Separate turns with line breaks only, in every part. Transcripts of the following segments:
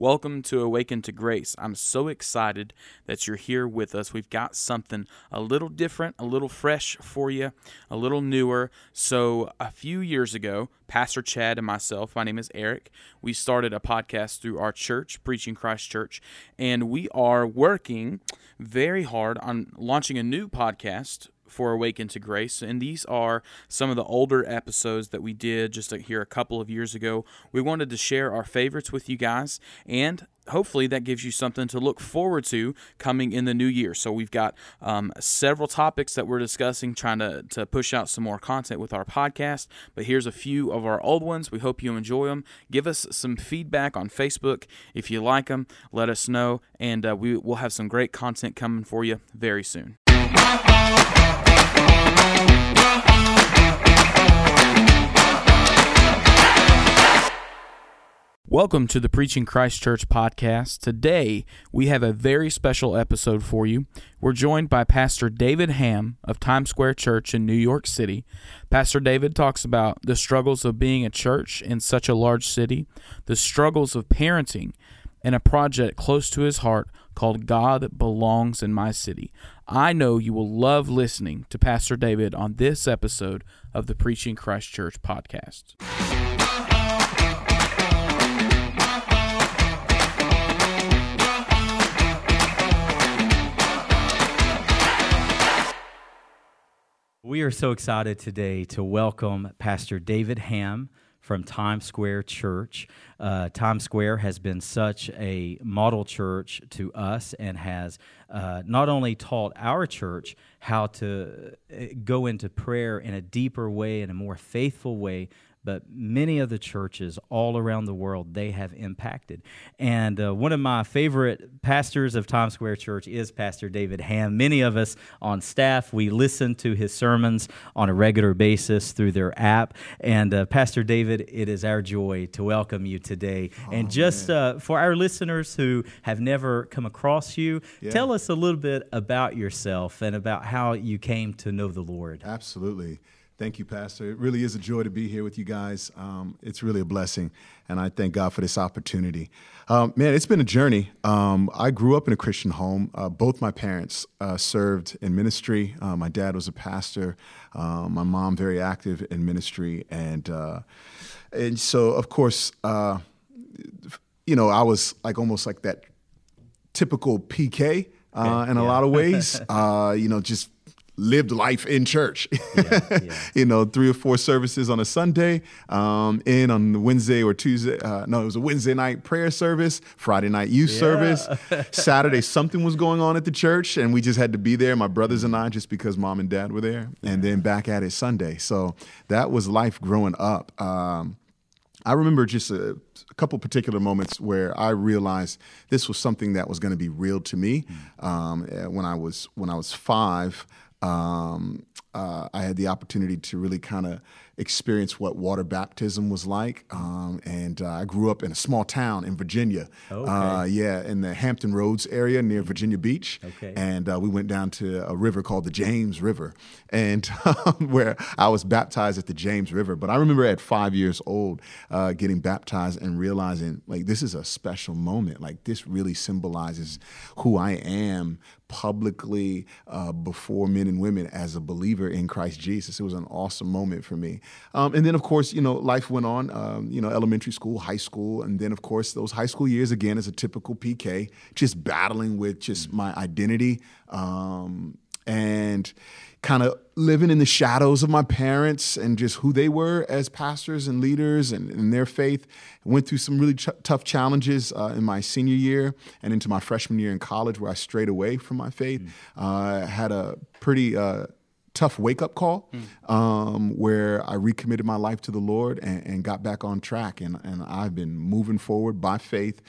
Welcome to Awaken to Grace. I'm so excited that you're here with us. We've got something a little different, a little fresh for you, a little newer. So, a few years ago, Pastor Chad and myself, my name is Eric, we started a podcast through our church, Preaching Christ Church, and we are working very hard on launching a new podcast for Awaken to Grace. And these are some of the older episodes that we did just here a couple of years ago. We wanted to share our favorites with you guys and hopefully that gives you something to look forward to coming in the new year. So we've got um, several topics that we're discussing, trying to, to push out some more content with our podcast. But here's a few of our old ones. We hope you enjoy them. Give us some feedback on Facebook. If you like them, let us know. And uh, we will have some great content coming for you very soon. Welcome to the Preaching Christ Church podcast. Today, we have a very special episode for you. We're joined by Pastor David Ham of Times Square Church in New York City. Pastor David talks about the struggles of being a church in such a large city, the struggles of parenting, and a project close to his heart called God Belongs in My City. I know you will love listening to Pastor David on this episode of the Preaching Christ Church podcast.
We are so excited today to welcome Pastor David Ham from Times Square Church. Uh, Times Square has been such a model church to us and has uh, not only taught our church how to uh, go into prayer in a deeper way, in a more faithful way, but many of the churches all around the world they have impacted. And uh, one of my favorite pastors of Times Square Church is Pastor David Ham. Many of us on staff we listen to his sermons on a regular basis through their app. And uh, Pastor David, it is our joy to welcome you today. Oh, and just uh, for our listeners who have never come across you, yeah. tell us a little bit about yourself and about how you came to know the Lord.
Absolutely. Thank you, Pastor. It really is a joy to be here with you guys. Um, it's really a blessing, and I thank God for this opportunity. Um, man, it's been a journey. Um, I grew up in a Christian home. Uh, both my parents uh, served in ministry. Uh, my dad was a pastor. Um, my mom very active in ministry, and uh, and so of course, uh, you know, I was like almost like that typical PK uh, in a lot of ways. you know, just lived life in church. Yeah, yeah. you know, three or four services on a Sunday, um, in on Wednesday or Tuesday. Uh, no, it was a Wednesday night prayer service, Friday night youth yeah. service. Saturday, something was going on at the church, and we just had to be there, my brothers and I, just because mom and dad were there. And then back at it Sunday. So that was life growing up. Um, I remember just a, a, couple particular moments where I realized this was something that was going to be real to me. Mm. Um, eh, when I was when I was five, um, uh, I had the opportunity to really kind of experience what water baptism was like. Um, and uh, I grew up in a small town in Virginia. Okay. Uh, yeah, in the Hampton Roads area near Virginia Beach. Okay. And uh, we went down to a river called the James River, and where I was baptized at the James River. But I remember at five years old uh, getting baptized and realizing like this is a special moment. Like this really symbolizes who I am publicly uh, before men and women as a believer in Christ Jesus. It was an awesome moment for me. Um, and then, of course, you know, life went on, um, you know, elementary school, high school, and then, of course, those high school years again as a typical PK, just battling with just my identity um, and kind of living in the shadows of my parents and just who they were as pastors and leaders and, and their faith. went through some really ch- tough challenges uh, in my senior year and into my freshman year in college where I strayed away from my faith. Mm. Uh, had a pretty uh, tough wake up call mm. um, where I recommitted my life to the Lord and, and, got back on track. And, and I've been moving forward by faith,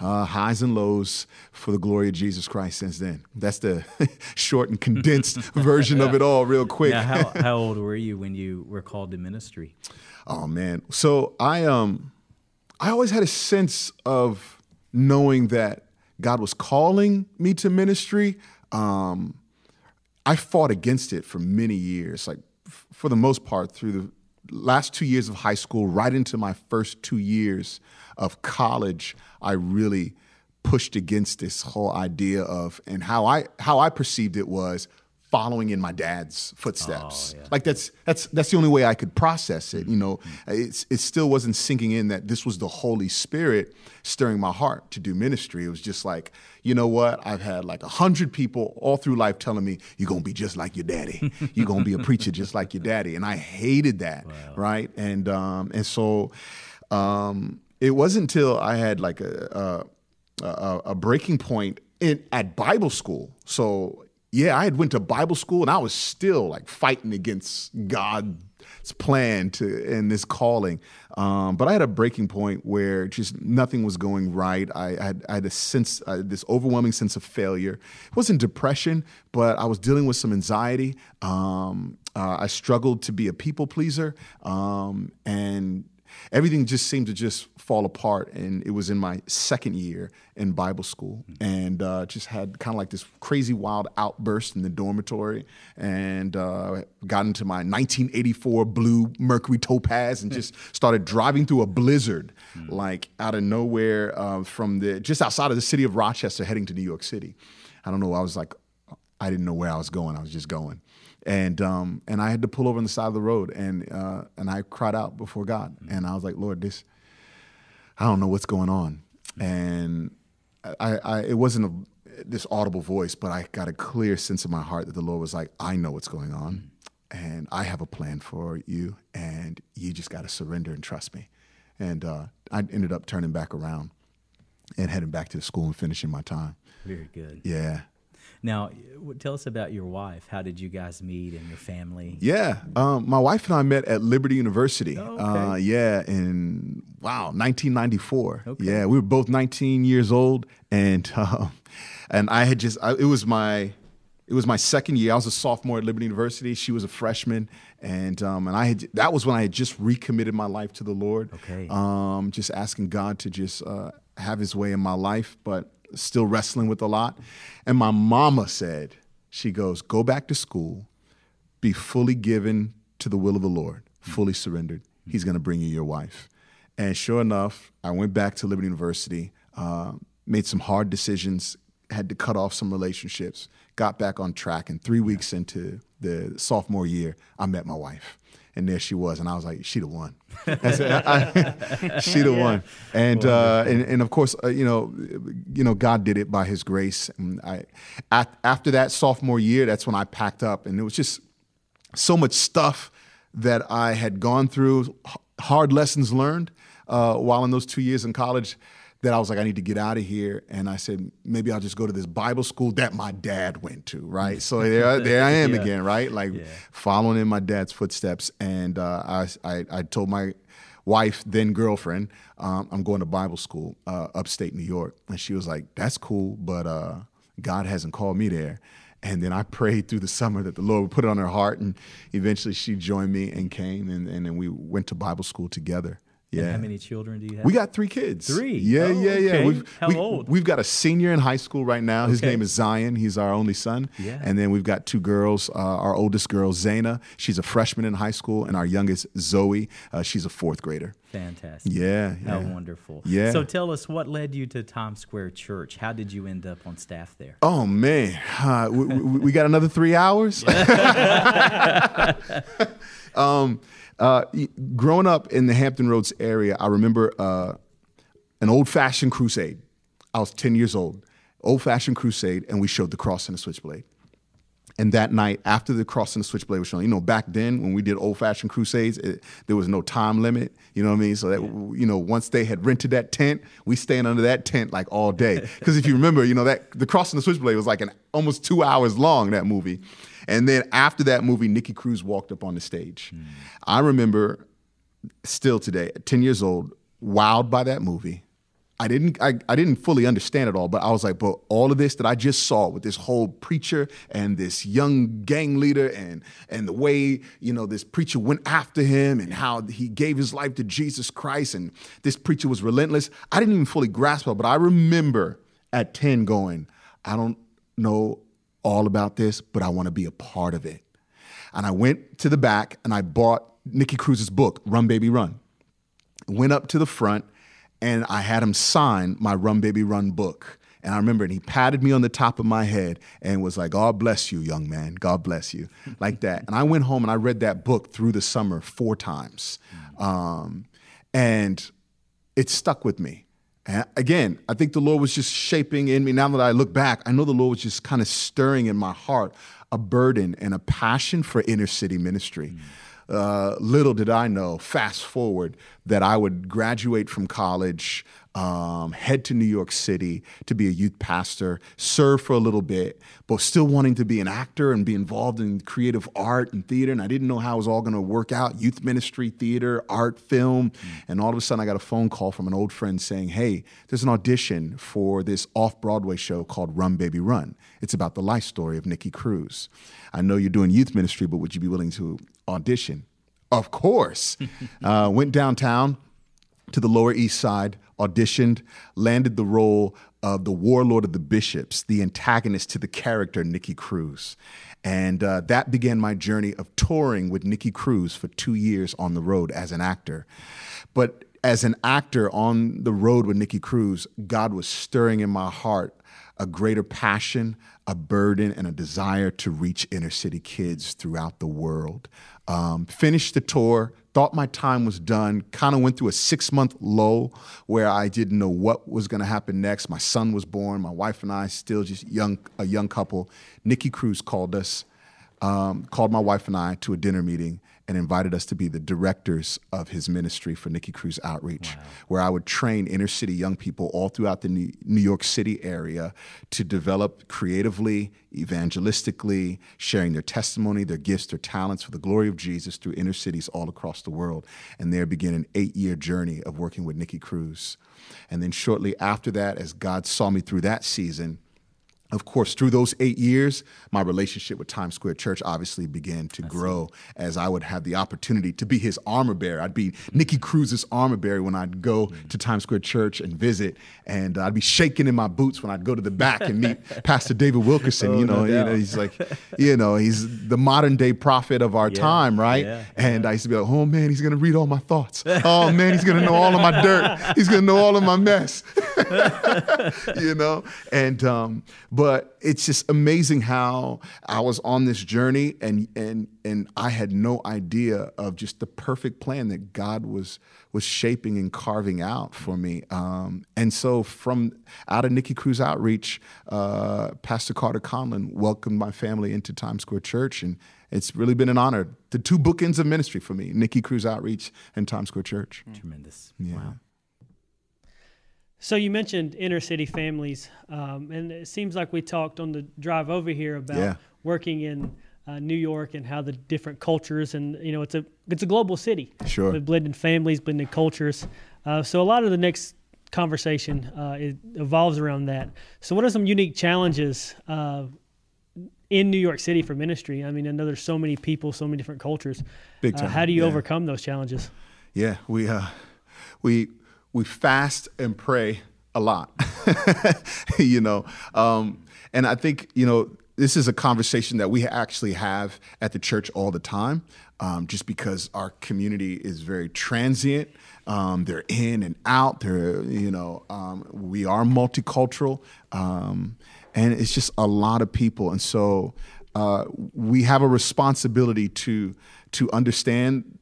uh, highs and lows for the glory of Jesus Christ since then. That's the short and condensed version yeah. of it all, real quick.
Now, how, how old were you when you were called to ministry?
Oh man, so I um, I always had a sense of knowing that God was calling me to ministry. Um, I fought against it for many years, like f- for the most part through the last two years of high school, right into my first two years of college, I really pushed against this whole idea of and how I how I perceived it was following in my dad's footsteps.
Oh, yeah.
Like that's that's that's the only way I could process it. You know, it's, it still wasn't sinking in that this was the Holy Spirit stirring my heart to do ministry. It was just like, you know what? I've had like a hundred people all through life telling me you're gonna be just like your daddy. You're gonna be a preacher just like your daddy, and I hated that. Right, and um, and so um, it wasn't until I had like a, a, a, a breaking point in at Bible school. So yeah, I had went to Bible school and I was still like fighting against God's plan to and this calling. Um, but I had a breaking point where just nothing was going right. I, I, had, I had a sense, uh, this overwhelming sense of failure. It wasn't depression, but I was dealing with some anxiety. Um, uh, I struggled to be a people pleaser, um, and everything just seemed to just fall apart. And it was in my second year in Bible school, and uh, just had kind of like this crazy wild outburst in the dormitory, and uh, got into my 1984 blue Mercury Topaz, and just started driving through a blizzard, like out of nowhere, uh, from the just outside of the city of Rochester, heading to New York City. I don't know. I was like, I didn't know where I was going. I was just going and um, and I had to pull over on the side of the road, and uh, and I cried out before God, and I was like, Lord, this, I don't know what's going on, and I, I it wasn't a, this audible voice, but I got a clear sense in my heart that the Lord was like, I know what's going on, and I have a plan for you, and you just got to surrender and trust me, and uh, I ended up turning back around and heading back to the school and finishing my time.
Very good.
Yeah.
Now, tell us about your wife. How did you guys meet and your family?
Yeah, um, my wife and I met at Liberty University.
Oh, okay.
uh, yeah, in wow, 1994.
Okay.
Yeah, we were both 19 years old, and uh, and I had just I, it was my it was my second year. I was a sophomore at Liberty University. She was a freshman, and um, and I had that was when I had just recommitted my life to the Lord.
Okay.
Um, just asking God to just uh, have His way in my life, but still wrestling with a lot. And my mama said, she goes, go back to school, be fully given to the will of the Lord, fully surrendered. He's going to bring you your wife. And sure enough, I went back to Liberty University, uh, made some hard decisions, had to cut off some relationships, got back on track. And three weeks into the sophomore year, I met my wife. And there she was, and I was like, "She the one." I said, I- "She the one." And, uh, and and of course, uh, you know, you know, God did it by His grace. And I, at, after that sophomore year, that's when I packed up, and it was just so much stuff that I had gone through, h- hard lessons learned uh, while in those two years in college, that I was like, I need to get out of here. And I said, maybe I'll just go to this Bible school that my dad went to, right? So there, there I am
Yeah.
again, right? Like
Yeah.
following in my dad's footsteps. And uh, I, I, I told my wife, then girlfriend, um, I'm going to Bible school uh, upstate New York. And she was like, that's cool, but uh, God hasn't called me there. And then I prayed through the summer that the Lord would put it on her heart. And eventually she joined me and came, and, and then we went to Bible school together. Yeah.
And how many children do you have?
We got three kids.
Three?
Yeah,
Oh,
yeah, yeah.
okay.
We've,
How
we,
old?
We've got a senior in high school right now. His
Okay.
name is Zion. He's our only son.
Yeah.
And then we've got two girls. Uh, our oldest girl, Zaina, she's a freshman in high school, and our youngest, Zoe, uh, she's a fourth grader.
Fantastic.
Yeah.
How
yeah.
wonderful.
Yeah.
So tell us what led you to Times Square Church? How did you end up on staff there?
Oh man, uh, we, we, we got another three hours. um, uh, growing up in the Hampton Roads area, I remember uh, an old-fashioned crusade. I was ten years old, old-fashioned crusade, and we showed the cross and the switchblade. And that night, after the cross and the switchblade was shown, you know, back then when we did old fashioned crusades, it, there was no time limit. You know what I mean? So that you know, once they had rented that tent, we staying under that tent like all day. Because if you remember, you know that the cross and the switchblade was like an almost two hours long that movie. And then after that movie, Nicky Cruz walked up on the stage. Hmm. I remember still today, at 10 years old, wowed by that movie. I didn't I, I didn't fully understand it all, but I was like, but all of this that I just saw with this whole preacher and this young gang leader and and the way, you know, this preacher went after him and how he gave his life to Jesus Christ and this preacher was relentless. I didn't even fully grasp it, but I remember at 10 going, I don't know all about this, but I want to be a part of it. And I went to the back and I bought Nicky Cruz's book, Run Baby Run. Went up to the front and I had him sign my Run Baby Run book. And I remember, and he patted me on the top of my head and was like, God bless you, young man. God bless you. like that. And I went home and I read that book through the summer four times. Um, and it stuck with me. And again, I think the Lord was just shaping in me. Now that I look back, I know the Lord was just kind of stirring in my heart a burden and a passion for inner city ministry. Mm. Uh, little did I know, fast forward, that I would graduate from college, um, head to New York City to be a youth pastor, serve for a little bit, but still wanting to be an actor and be involved in creative art and theater. And I didn't know how it was all going to work out youth ministry, theater, art, film. Mm. And all of a sudden, I got a phone call from an old friend saying, Hey, there's an audition for this off Broadway show called Run Baby Run. It's about the life story of Nicky Cruz. I know you're doing youth ministry, but would you be willing to audition? Of course. uh, went downtown to the Lower East Side, auditioned, landed the role of the warlord of the bishops, the antagonist to the character Nicky Cruz. And uh, that began my journey of touring with Nicky Cruz for two years on the road as an actor. But as an actor on the road with Nicky Cruz, God was stirring in my heart a greater passion, a burden, and a desire to reach inner city kids throughout the world. Um, finished the tour, thought my time was done, kind of went through a six month low where I didn't know what was going to happen next. My son was born, my wife and I, still just young, a young couple. Nicky Cruz called us, um, called my wife and I to a dinner meeting and invited us to be the directors of his ministry for Nicky Cruz Outreach, wow. where I would train inner city young people all throughout the New York City area to develop creatively, evangelistically, sharing their testimony, their gifts, their talents for the glory of Jesus through inner cities all across the world. And there began an eight year journey of working with Nicky Cruz. And then shortly after that, as God saw me through that season, of course, through those eight years, my relationship with Times Square Church obviously began to I grow see. as I would have the opportunity to be his armor bearer. I'd be Nicky Cruz's armor bearer when I'd go mm-hmm. to Times Square Church and visit, and I'd be shaking in my boots when I'd go to the back and meet Pastor David Wilkerson. oh, you, know, no you know, he's like, you know, he's the modern day prophet of our yeah, time, right? Yeah, and yeah. I used to be like, oh man, he's gonna read all my thoughts. Oh man, he's gonna know all of my dirt. He's gonna know all of my mess. you know, and um, but it's just amazing how I was on this journey and and and I had no idea of just the perfect plan that God was was shaping and carving out for me. Um, and so from out of Nicky Cruz Outreach, uh, Pastor Carter Conlon welcomed my family into Times Square Church and it's really been an honor. The two bookends of ministry for me, Nicky Cruz Outreach and Times Square Church.
Tremendous.
Yeah. Wow.
So you mentioned inner city families, um, and it seems like we talked on the drive over here about yeah. working in uh, New York and how the different cultures and you know it's a it's a global city.
Sure.
With blended families, blended cultures. Uh, so a lot of the next conversation uh, it evolves around that. So what are some unique challenges uh, in New York City for ministry? I mean, I know there's so many people, so many different cultures.
Big uh, time.
how do you
yeah.
overcome those challenges?
Yeah, we uh, we we fast and pray a lot, you know. Um, and I think you know this is a conversation that we actually have at the church all the time, um, just because our community is very transient. Um, they're in and out. They're you know um, we are multicultural, um, and it's just a lot of people, and so uh, we have a responsibility to to understand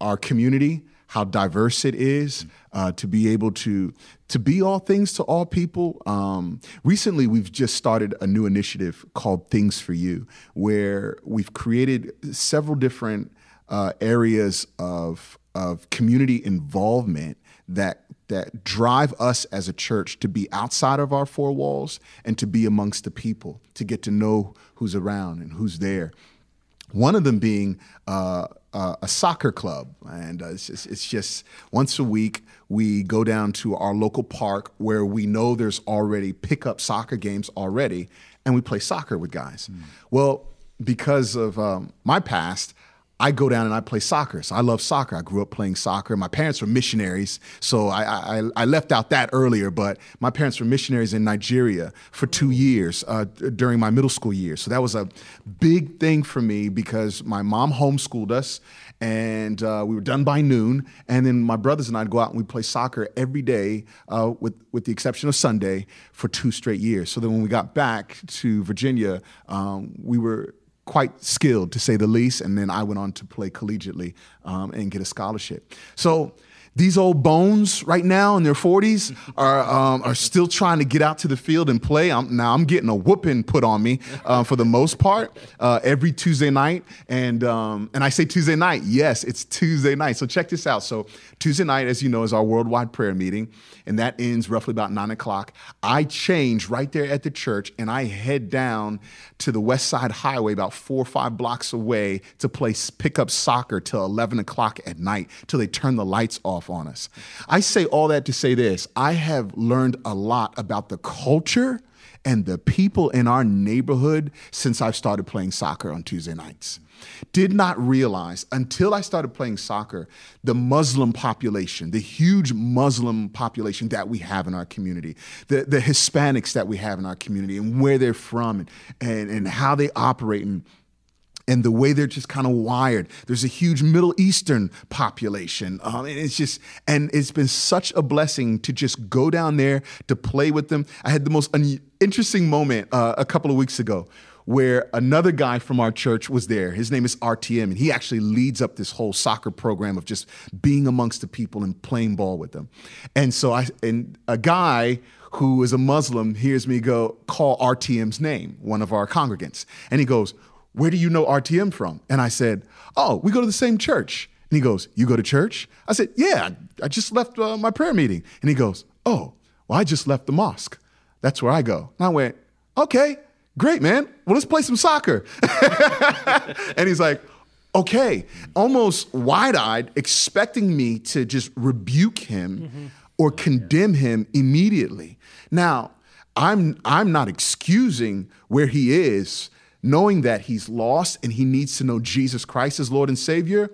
our community how diverse it is, uh, to be able to to be all things to all people. Um, recently, we've just started a new initiative called Things for You, where we've created several different uh, areas of of community involvement that that drive us as a church to be outside of our four walls and to be amongst the people, to get to know who's around and who's there. One of them being uh, uh, a soccer club, and uh, it's, just, it's just once a week we go down to our local park where we know there's already pickup soccer games already, and we play soccer with guys. Mm. Well, because of um, my past, I go down and I play soccer. So I love soccer. I grew up playing soccer. My parents were missionaries, so I, I, I left out that earlier. But my parents were missionaries in Nigeria for two years uh, during my middle school years. So that was a big thing for me because my mom homeschooled us, and uh, we were done by noon. And then my brothers and I'd go out and we'd play soccer every day, uh, with with the exception of Sunday, for two straight years. So then when we got back to Virginia, um, we were quite skilled to say the least. And then I went on to play collegiately um, and get a scholarship. So these old bones right now in their 40s are, um, are still trying to get out to the field and play. I'm, now I'm getting a whooping put on me uh, for the most part uh, every Tuesday night. And, um, and I say Tuesday night. Yes, it's Tuesday night. So check this out. So Tuesday night, as you know, is our worldwide prayer meeting, and that ends roughly about nine o'clock. I change right there at the church and I head down to the West Side Highway about four or five blocks away to play pick up soccer till 11 o'clock at night till they turn the lights off on us. I say all that to say this I have learned a lot about the culture and the people in our neighborhood since I've started playing soccer on Tuesday nights. Did not realize until I started playing soccer the Muslim population, the huge Muslim population that we have in our community, the, the Hispanics that we have in our community, and where they're from and, and, and how they operate. And, and the way they're just kind of wired. There's a huge Middle Eastern population. Um, and it's just, and it's been such a blessing to just go down there to play with them. I had the most un- interesting moment uh, a couple of weeks ago where another guy from our church was there. His name is RTM, and he actually leads up this whole soccer program of just being amongst the people and playing ball with them. And so I, and a guy who is a Muslim hears me go call RTM's name, one of our congregants, and he goes, where do you know RTM from? And I said, Oh, we go to the same church. And he goes, You go to church? I said, Yeah, I just left uh, my prayer meeting. And he goes, Oh, well, I just left the mosque. That's where I go. And I went, Okay, great, man. Well, let's play some soccer. and he's like, Okay, almost wide eyed, expecting me to just rebuke him mm-hmm. or condemn him immediately. Now, I'm, I'm not excusing where he is knowing that he's lost and he needs to know Jesus Christ as Lord and Savior.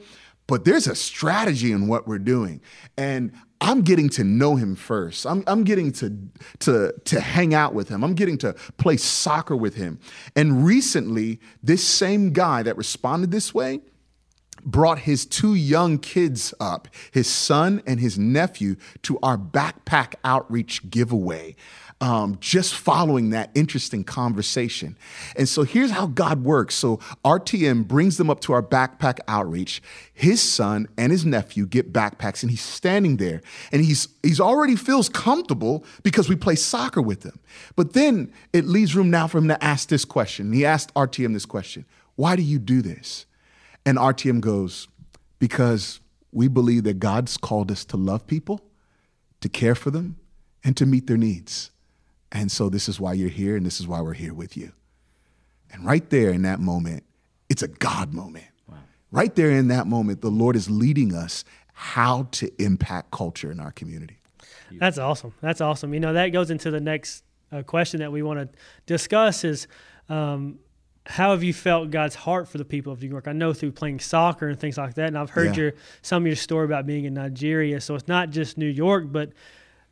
But there's a strategy in what we're doing. And I'm getting to know him first. I'm, I'm getting to, to, to hang out with him. I'm getting to play soccer with him. And recently, this same guy that responded this way brought his two young kids up, his son and his nephew, to our backpack outreach giveaway um, just following that interesting conversation. And so here's how God works. So RTM brings them up to our backpack outreach. His son and his nephew get backpacks, and he's standing there, and he's he's already feels comfortable because we play soccer with him. But then it leaves room now for him to ask this question. He asked RTM this question: Why do you do this? And RTM goes, Because we believe that God's called us to love people, to care for them, and to meet their needs. And so this is why you're here, and this is why we're here with you. And right there in that moment, it's a God moment. Wow. Right there in that moment, the Lord is leading us how to impact culture in our community.
That's awesome. That's awesome. You know, that goes into the next uh, question that we want to discuss is um, how have you felt God's heart for the people of New York? I know through playing soccer and things like that, and I've heard yeah. your some of your story about being in Nigeria. So it's not just New York, but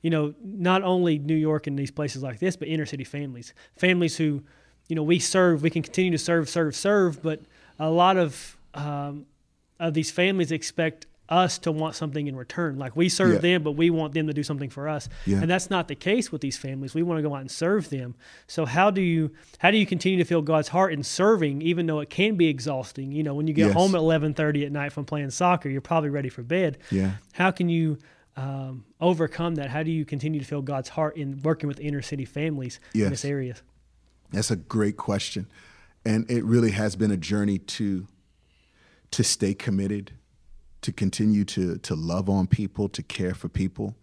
you know, not only New York and these places like this, but inner city families, families who, you know, we serve, we can continue to serve, serve, serve, but a lot of um, of these families expect us to want something in return. Like we serve yeah. them, but we want them to do something for us. Yeah. And that's not the case with these families. We want to go out and serve them. So how do you how do you continue to feel God's heart in serving, even though it can be exhausting? You know, when you get yes. home at eleven thirty at night from playing soccer, you're probably ready for bed.
Yeah.
How can you um, overcome that? How do you continue to feel God's heart in working with inner city families yes. in this area?
That's a great question, and it really has been a journey to to stay committed, to continue to to love on people, to care for people.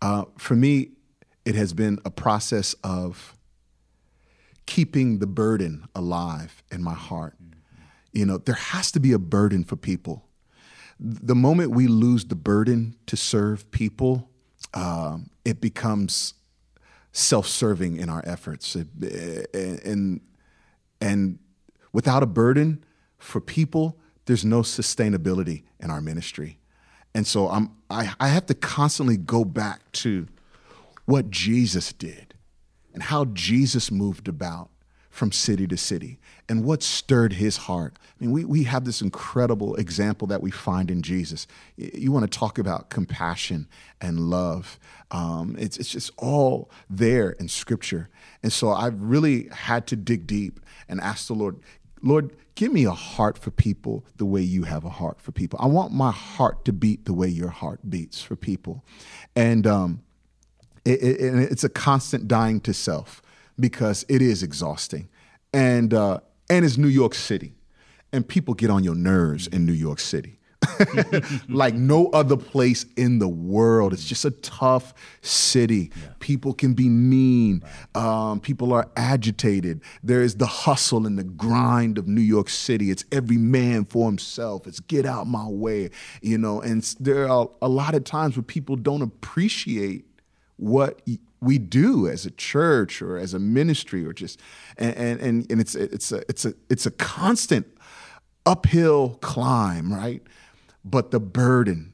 Uh, for me, it has been a process of keeping the burden alive in my heart. Mm-hmm. You know, there has to be a burden for people the moment we lose the burden to serve people, um, it becomes self-serving in our efforts, it, and and without a burden for people, there's no sustainability in our ministry. And so I'm I, I have to constantly go back to what Jesus did and how Jesus moved about from city to city. And what stirred his heart? I mean, we, we have this incredible example that we find in Jesus. You want to talk about compassion and love. Um, it's, it's just all there in Scripture. And so I've really had to dig deep and ask the Lord, Lord, give me a heart for people the way you have a heart for people. I want my heart to beat the way your heart beats for people. And um, it, it, it's a constant dying to self because it is exhausting. And, uh, and it's New York City. And people get on your nerves in New York City. like no other place in the world. It's just a tough city. Yeah. People can be mean. Right. Um, people are agitated. There is the hustle and the grind of New York City. It's every man for himself. It's get out my way, you know. And there are a lot of times where people don't appreciate what we do as a church or as a ministry or just and and and it's it's a it's a it's a constant uphill climb right? But the burden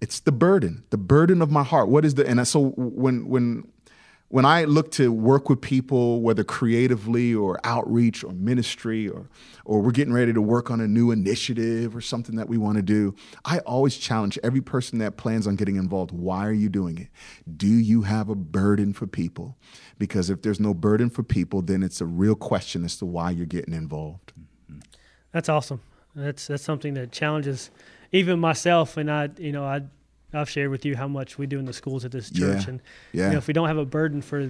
it's the burden the burden of my heart. What is the and so when when when I look to work with people, whether creatively or outreach or ministry, or, or we're getting ready to work on a new initiative or something that we want to do, I always challenge every person that plans on getting involved why are you doing it? Do you have a burden for people? Because if there's no burden for people, then it's a real question as to why you're getting involved.
That's awesome. That's that's something that challenges even myself. And I, you know, I I've shared with you how much we do in the schools at this church, yeah. and yeah. you know, if we don't have a burden for,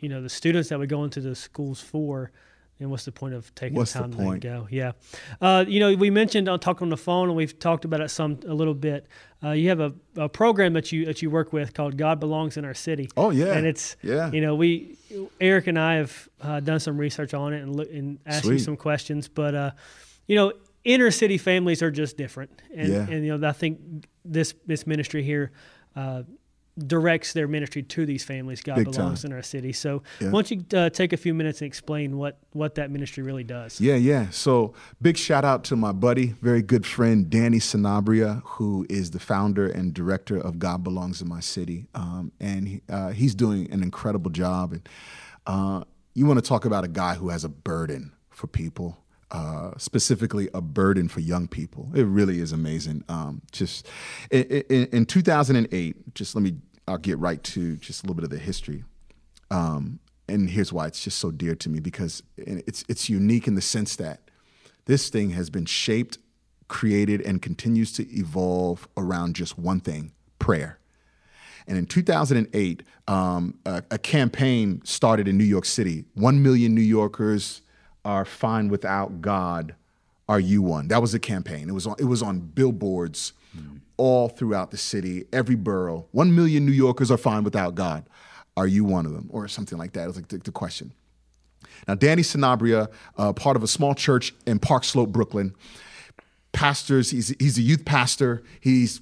you know, the students that we go into the schools for, then what's the point of taking
what's
the time
the
to go? Yeah, uh, you know, we mentioned on talking on the phone, and we've talked about it some a little bit. Uh, you have a, a program that you that you work with called God Belongs in Our City.
Oh yeah,
and it's
yeah,
you know, we Eric and I have uh, done some research on it and look, and asked you some questions, but uh, you know, inner city families are just different, and, yeah. and you know, I think this this ministry here uh, directs their ministry to these families. God Big belongs time. in our city. So, yeah. why don't you uh, take a few minutes and explain what what that ministry really does?
Yeah, yeah. So, big shout out to my buddy, very good friend, Danny Sanabria, who is the founder and director of God Belongs in My City, um, and he, uh, he's doing an incredible job. And uh, you want to talk about a guy who has a burden for people uh, specifically a burden for young people. It really is amazing. Um, just in, in, in, 2008, just let me, I'll get right to just a little bit of the history. Um, and here's why it's just so dear to me because it's it's unique in the sense that this thing has been shaped, created, and continues to evolve around just one thing: prayer. And in 2008, um, a, a, campaign started in New York City. One million New Yorkers are fine without God. Are you one? That was the campaign. It was on, it was on billboards mm. all throughout the city, every borough. One million New Yorkers are fine without God. Are you one of them? Or something like that. It was like the, the question. Now, Danny Sanabria, uh, part of a small church in Park Slope, Brooklyn, pastors, he's, he's a youth pastor. He's,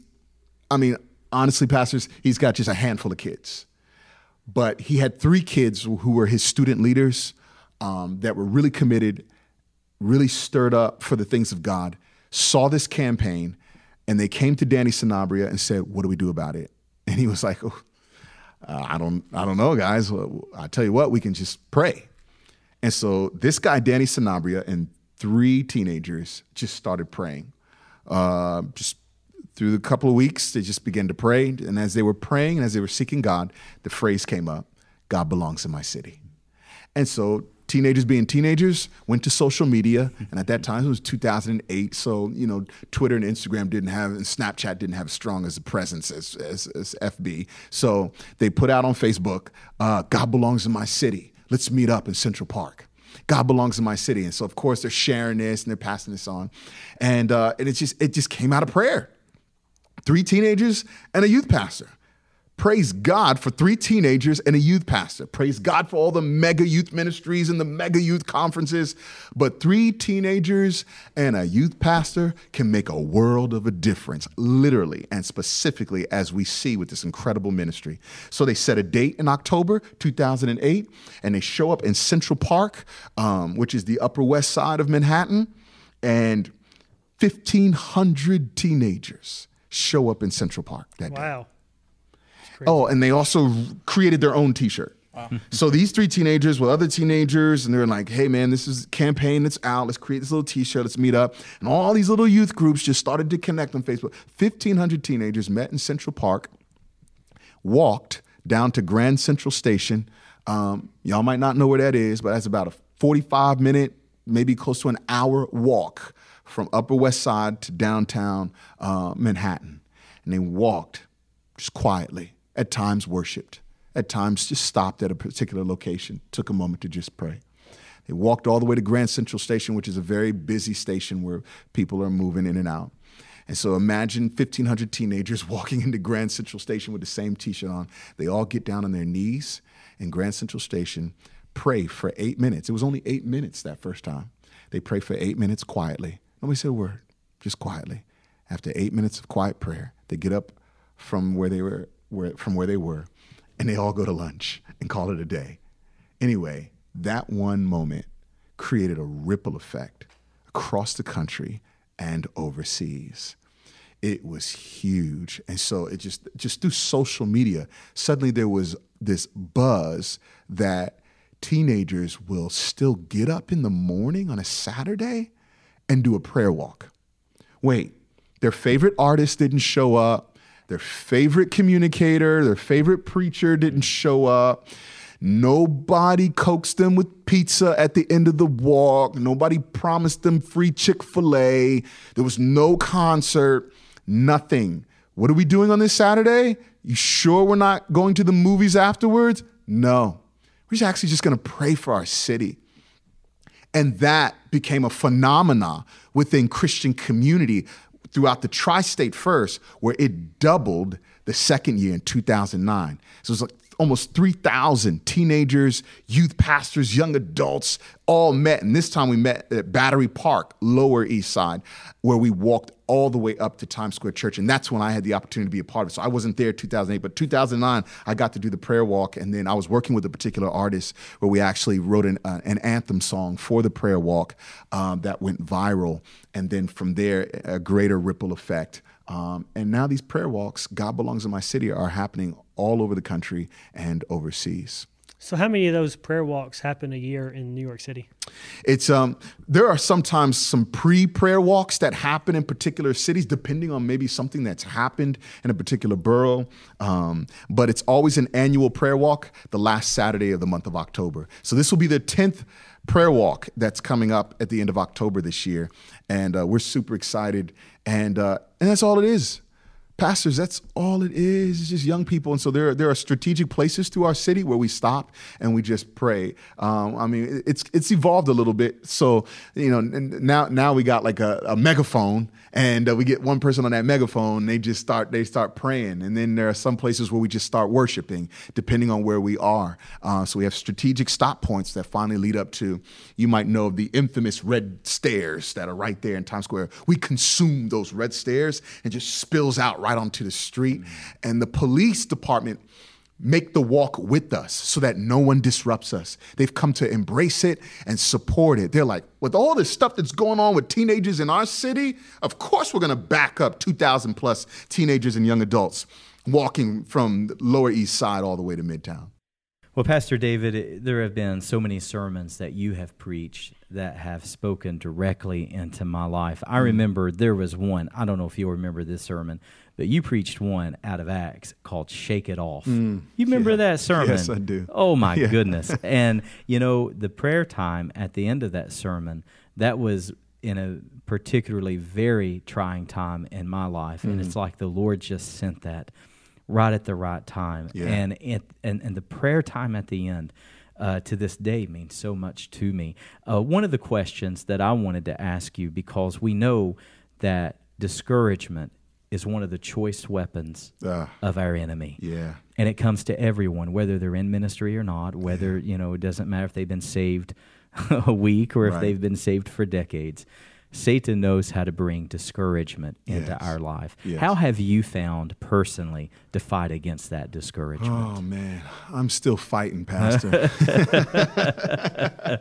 I mean, honestly, pastors, he's got just a handful of kids. But he had three kids who were his student leaders um, that were really committed, really stirred up for the things of God, saw this campaign, and they came to Danny Sanabria and said, "What do we do about it?" And he was like, oh, uh, "I don't, I don't know, guys. I tell you what, we can just pray." And so this guy, Danny Sanabria, and three teenagers just started praying. Uh, just through a couple of weeks, they just began to pray. And as they were praying and as they were seeking God, the phrase came up God belongs in my city. And so teenagers being teenagers went to social media and at that time it was 2008 so you know twitter and instagram didn't have and snapchat didn't have as strong as a presence as, as, as fb so they put out on facebook uh, god belongs in my city. Let's meet up in central park. God belongs in my city, and so of course they're sharing this and they're passing this on, and uh, and it just it just came out of prayer. Three teenagers and a youth pastor Praise God for three teenagers and a youth pastor. Praise God for all the mega youth ministries and the mega youth conferences. But three teenagers and a youth pastor can make a world of a difference, literally and specifically, as we see with this incredible ministry. So they set a date in October 2008, and they show up in Central Park, um, which is the Upper West Side of Manhattan, and 1,500 teenagers show up in Central Park that
wow.
day. Oh, and they also created their own T-shirt. So these three teenagers with other teenagers, and they're like, "Hey, man, this is a campaign that's out. Let's create this little T-shirt. Let's meet up." And all these little youth groups just started to connect on Facebook. Fifteen hundred teenagers met in Central Park, walked down to Grand Central Station. Um, y'all might not know where that is, but that's about a forty-five minute, maybe close to an hour walk from Upper West Side to downtown uh, Manhattan. And they walked just quietly. At times, worshipped at times just stopped at a particular location, took a moment to just pray. They walked all the way to Grand Central Station, which is a very busy station where people are moving in and out. And so imagine 1,500 teenagers walking into Grand Central Station with the same t shirt on. They all get down on their knees in Grand Central Station, pray for eight minutes. It was only eight minutes that first time. They pray for eight minutes quietly. Nobody said a word, just quietly. After eight minutes of quiet prayer, they get up from where they were, where, from where they were, and they all go to lunch and call it a day. Anyway, that one moment created a ripple effect across the country and overseas. It was huge. And so it just just through social media, suddenly there was this buzz that teenagers will still get up in the morning on a Saturday and do a prayer walk. Wait, their favorite artist didn't show up their favorite communicator, their favorite preacher didn't show up. Nobody coaxed them with pizza at the end of the walk. Nobody promised them free Chick fil A. There was no concert, nothing. What are we doing on this Saturday? You sure we're not going to the movies afterwards? No. We're actually just going to pray for our city. And that became a phenomena within Christian community throughout the tri state first, where it doubled the second year in 2009. So it was like almost 3,000 teenagers, youth pastors, young adults all met. And this time we met at Battery Park, Lower East Side, where we walked all the way up to Times Square Church. And that's when I had the opportunity to be a part of it. So I wasn't there 2008, but 2009, I got to do the prayer walk. And then I was working with a particular artist where we actually wrote an, uh, an anthem song for the prayer walk um, that went viral. And then from there, a greater ripple effect. Um, and now these prayer walks, God Belongs in My City, are happening all over the country and overseas.
So, how many of those prayer walks happen a year in New York City?
It's um, there are sometimes some pre-prayer walks that happen in particular cities, depending on maybe something that's happened in a particular borough. Um, but it's always an annual prayer walk, the last Saturday of the month of October. So this will be the tenth prayer walk that's coming up at the end of October this year, and uh, we're super excited. And uh, and that's all it is pastors that's all it is. It's just young people. And so there, there are strategic places to our city where we stop and we just pray. Um, i mean it's it's evolved a little bit. So you know now now we got like a, a megaphone and uh, we get one person on that megaphone they just start they start praying. And then there are some places where we just start worshiping depending on where we are. Uh, so we have strategic stop points that finally lead up to you might know of the infamous red stairs that are right there in times square we consume those red stairs and just spills out right onto the street. Mm-hmm. And the police department make the walk with us so that no one disrupts us. They've come to embrace it and support it. They're like, with all this stuff that's going on with teenagers in our city, of course we're going to back up 2,000 plus teenagers and young adults walking from Lower East Side all the way to Midtown.
Well, Pastor David, there have been so many sermons that you have preached that have spoken directly into my life. I mm. remember there was one, I don't know if you'll remember this sermon, but you preached one out of Acts called Shake It Off. Mm, you remember yeah. that sermon?
Yes, I do.
Oh, my yeah. goodness. and, you know, the prayer time at the end of that sermon, that was in a particularly very trying time in my life. Mm. And it's mm. like the Lord just sent that right at the right time. Yeah. And, it, and, and the prayer time at the end, uh, to this day means so much to me. Uh, one of the questions that I wanted to ask you, because we know that discouragement is one of the choice weapons uh, of our enemy.
Yeah.
And it comes to everyone, whether they're in ministry or not, whether, yeah. you know, it doesn't matter if they've been saved a week or if right. they've been saved for decades. Satan knows how to bring discouragement into
Yes.
our life.
Yes.
How have you found personally to fight against that discouragement?
Oh man, I'm still fighting, Pastor.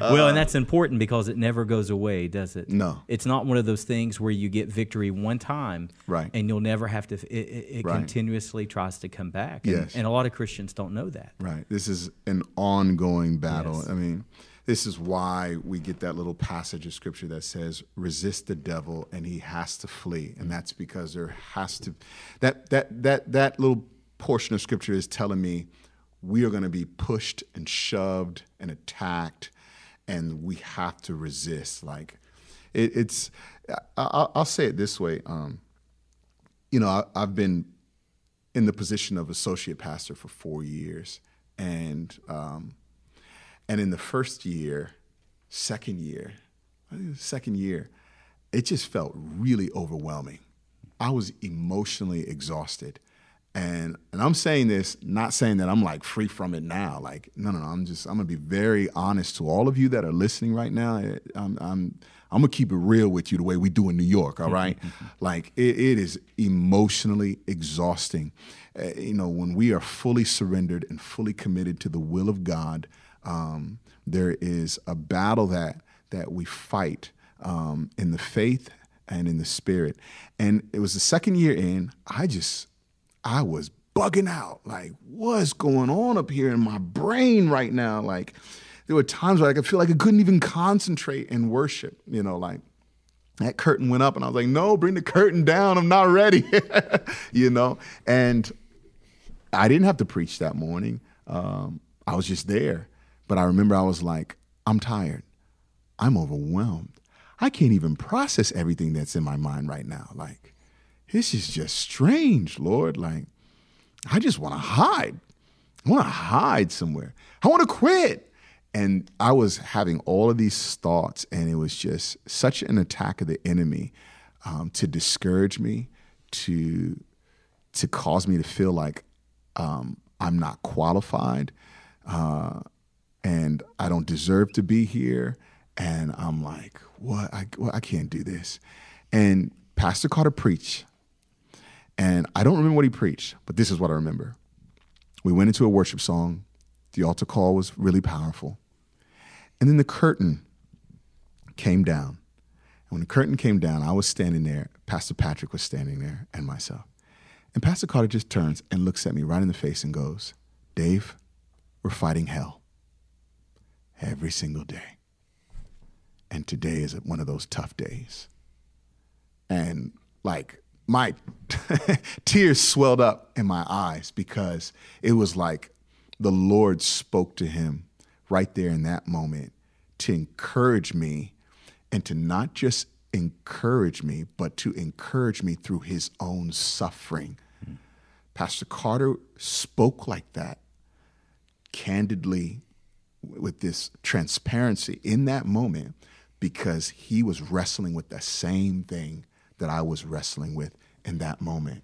well, and uh, that's important because it never goes away, does it?
No.
It's not one of those things where you get victory one time,
Right.
And you'll never have to. It, it, it
Right.
continuously tries to come back. And,
Yes.
and a lot of Christians don't know that.
Right. This is an ongoing battle.
Yes.
I mean, this is why we get that little passage of scripture that says, resist the devil and he has to flee. And that's because there has to that that that that little portion of scripture is telling me we are going to be pushed and shoved and attacked and we have to resist. Like it, it's I, I, I'll say it this way. Um, you know, I, I've been in the position of associate pastor for four years, and um, and in the first year, second year, I think it was second year, it just felt really overwhelming. I was emotionally exhausted, and and I'm saying this not saying that I'm like free from it now. Like no, no, no. I'm just I'm gonna be very honest to all of you that are listening right now. I'm I'm I'm gonna keep it real with you the way we do in New York. All right, like it, it is emotionally exhausting. Uh, you know, when we are fully surrendered and fully committed to the will of God, um, there is a battle that that we fight um, in the faith and in the spirit. And it was the second year in. I just I was bugging out. Like, what's going on up here in my brain right now? Like, there were times where I could feel like I couldn't even concentrate in worship. You know, like that curtain went up, and I was like, no, bring the curtain down. I'm not ready. you know, and I didn't have to preach that morning. Um, I was just there. But I remember I was like, I'm tired. I'm overwhelmed. I can't even process everything that's in my mind right now. Like, this is just strange, Lord. Like, I just want to hide. I want to hide somewhere. I want to quit. And I was having all of these thoughts, and it was just such an attack of the enemy um, to discourage me, to to cause me to feel like um, I'm not qualified, uh, and I don't deserve to be here. And I'm like, what? I, I can't do this. And Pastor Carter preached, and I don't remember what he preached, but this is what I remember. We went into a worship song. The altar call was really powerful. And then the curtain came down. And when the curtain came down, I was standing there. Pastor Patrick was standing there, and myself. And Pastor Carter just turns and looks at me right in the face and goes, Dave, we're fighting hell every single day. And today is one of those tough days. And like my tears swelled up in my eyes because it was like the Lord spoke to him right there in that moment to encourage me and to not just encourage me, but to encourage me through his own suffering. Hmm. Pastor Carter spoke like that candidly with this transparency in that moment because he was wrestling with the same thing that I was wrestling with in that moment.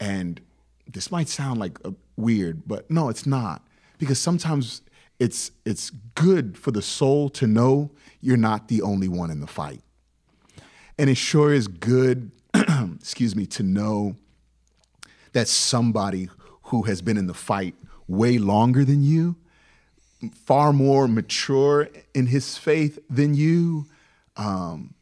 And this might sound like uh, weird, but no, it's not. Because sometimes it's it's good for the soul to know you're not the only one in the fight. And it sure is good, excuse me, to know that somebody who has been in the fight way longer than you, far more mature in his faith than you, um,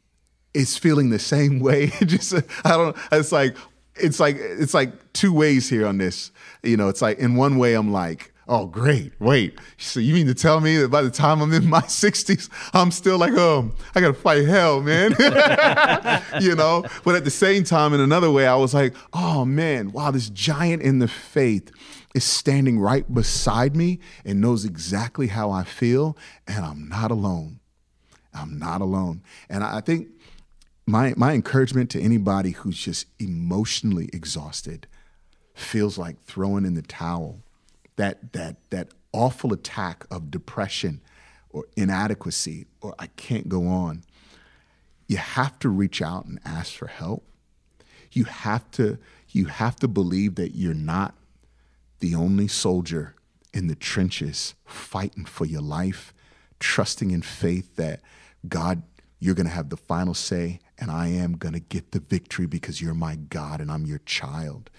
is feeling the same way. Just I don't. It's like it's like it's like two ways here on this. You know, it's like in one way I'm like, oh great, wait. So you mean to tell me that by the time I'm in my 60s, I'm still like, oh, I gotta fight hell, man. you know. But at the same time, in another way, I was like, oh man, wow, this giant in the faith is standing right beside me and knows exactly how I feel, and I'm not alone. I'm not alone. And I think my my encouragement to anybody who's just emotionally exhausted feels like throwing in the towel. That that that awful attack of depression or inadequacy or I can't go on. You have to reach out and ask for help. You have to you have to believe that you're not the only soldier in the trenches fighting for your life, trusting in faith that God you're going to have the final say, and I am going to get the victory because you're my God and I'm your child.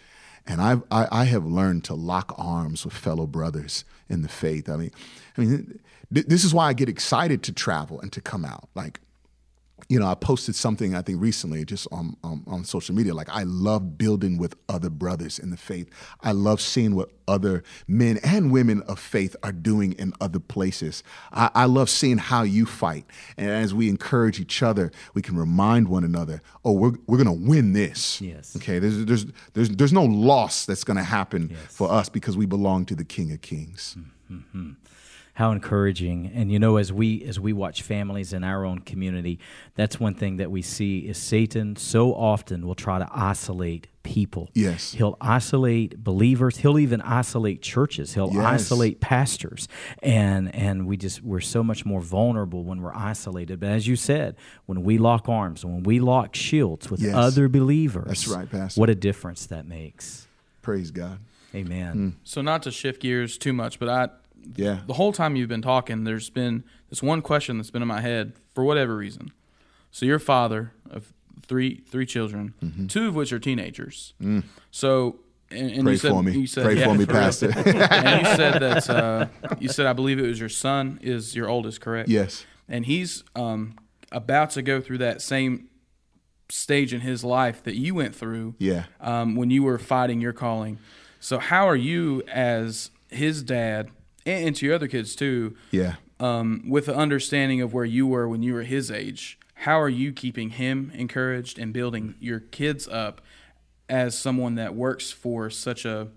And I've, I, I have learned to lock arms with fellow brothers in the faith. I mean, I mean, th- this is why I get excited to travel and to come out. Like, you know, I posted something I think recently just on, on, on social media. Like, I love building with other brothers in the faith. I love seeing what other men and women of faith are doing in other places. I, I love seeing how you fight, and as we encourage each other, we can remind one another, "Oh, we're we're gonna win this."
Yes.
Okay. There's there's there's there's no loss that's gonna happen for us because we belong to the King of Kings. Mm-hmm.
How encouraging and you know as we as we watch families in our own community that's one thing that we see is satan so often will try to isolate people
Yes.
he'll isolate believers he'll even isolate churches he'll
Yes.
isolate pastors and and we just we're so much more vulnerable when we're isolated but as you said when we lock arms when we lock shields with
Yes.
other believers
That's right, Pastor.
what a difference that makes
Praise God.
amen hmm.
So not to shift gears too much, but I
Yeah.
the whole time you've been talking, there's been this one question that's been in my head for whatever reason. So you're a father of three three children, two of which are teenagers. So and, and
Mm-hmm. Pray
you said,
for me.
You said,
Pray
yeah,
for me. Pastor.
and you said that uh, you said I believe it was your son is your oldest, correct?
yes.
and he's um, about to go through that same stage in his life that you went through
Yeah.
um, when you were fighting your calling. So, how are you, as his dad, and, and to your other kids too,
Yeah.
um, with the understanding of where you were when you were his age? How are you keeping him encouraged and building your kids up as someone that works for such a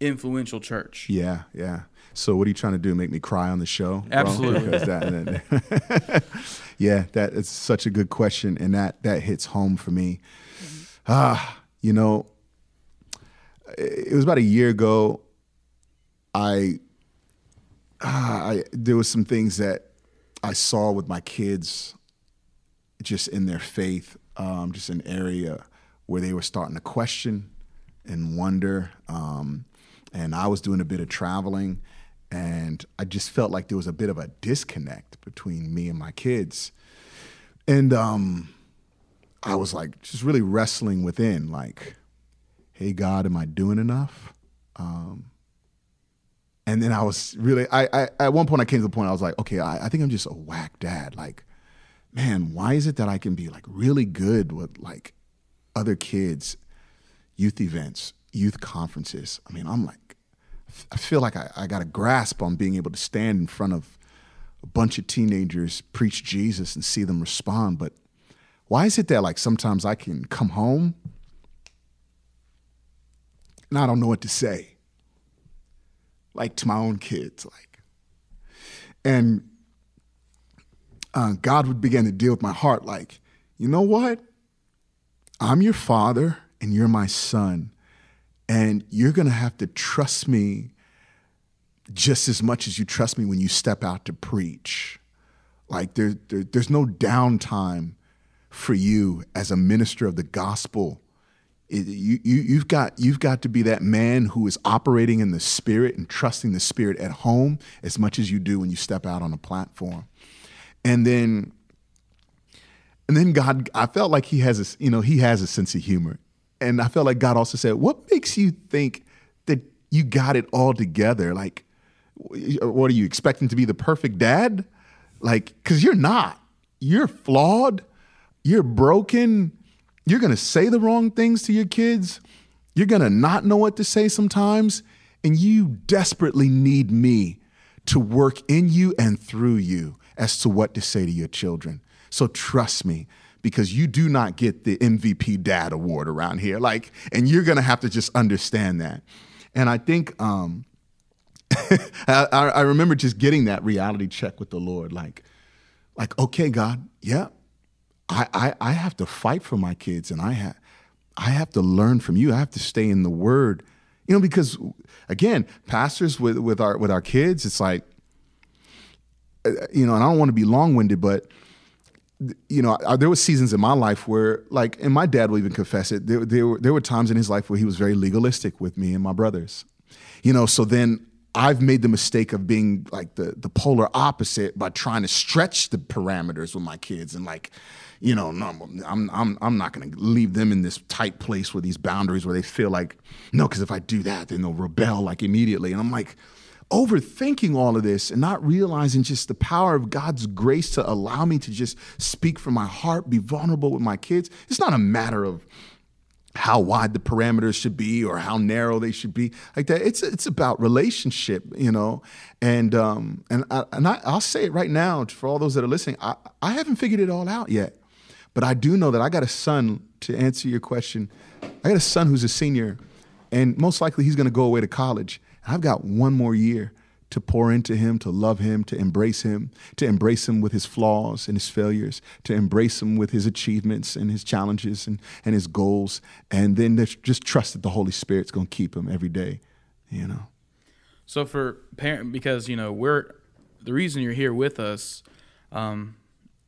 influential church?
Yeah, yeah. So what are you trying to do? Make me cry on the show?
Absolutely.
That, that- yeah, that is such a good question, and that that hits home for me. Ah, you know, it was about a year ago. I, ah, I there was some things that I saw with my kids, just in their faith, um, just an area where they were starting to question and wonder. Um, and I was doing a bit of traveling, and I just felt like there was a bit of a disconnect between me and my kids. And um, I was like, just really wrestling within, like, hey, God, am I doing enough? Um, and then I was really, I, I, at one point, I came to the point, I was like, okay, I, I think I'm just a whack dad. Like, man, why is it that I can be like really good with like other kids, youth events, youth conferences? I mean, I'm like, I feel like I, I got a grasp on being able to stand in front of a bunch of teenagers, preach Jesus, and see them respond. But why is it that like sometimes I can come home and I don't know what to say, like to my own kids, like, and uh, God would begin to deal with my heart, like, you know what? I'm your father and you're my son, and you're gonna have to trust me just as much as you trust me when you step out to preach. Like there, there, there's no downtime for you as a minister of the gospel. You, you, you've got you've got to be that man who is operating in the spirit and trusting the spirit at home as much as you do when you step out on a platform. And then, and then God, I felt like He has a you know He has a sense of humor, and I felt like God also said, "What makes you think that you got it all together? Like, what are you expecting to be the perfect dad? Like, because you're not. You're flawed. You're broken. You're going to say the wrong things to your kids. You're going to not know what to say sometimes. And you desperately need me to work in you and through you as to what to say to your children. So trust me because you do not get the MVP dad award around here. Like, and you're going to have to just understand that. And I think, um, I, I remember just getting that reality check with the Lord, like, like, okay, God, yeah, I, I, I have to fight for my kids, and I have, I have to learn from you. I have to stay in the Word, you know, because again, pastors with with our with our kids, it's like, uh, you know, and I don't want to be long winded, but you know, I, there were seasons in my life where, like, and my dad will even confess it. There, there were there were times in his life where he was very legalistic with me and my brothers. You know, so then I've made the mistake of being like the the polar opposite by trying to stretch the parameters with my kids and like, you know, no, I'm I'm I'm not going to leave them in this tight place with these boundaries where they feel like no, because if I do that, then they'll rebel like immediately. And I'm like overthinking all of this and not realizing just the power of God's grace to allow me to just speak from my heart, be vulnerable with my kids. It's not a matter of how wide the parameters should be or how narrow they should be like that. It's it's about relationship you know? And um and I, and I, I'll say it right now for all those that are listening I, I haven't figured it all out yet but I do know that I got a son to answer your question I got a son who's a senior and most likely he's going to go away to college. I've got one more year to pour into him, to love him, to embrace him, to embrace him with his flaws and his failures, to embrace him with his achievements and his challenges and, and his goals, and then just trust that the Holy Spirit's going to keep him every day, you know.
So for parent, because you know we're the reason you're here with us um,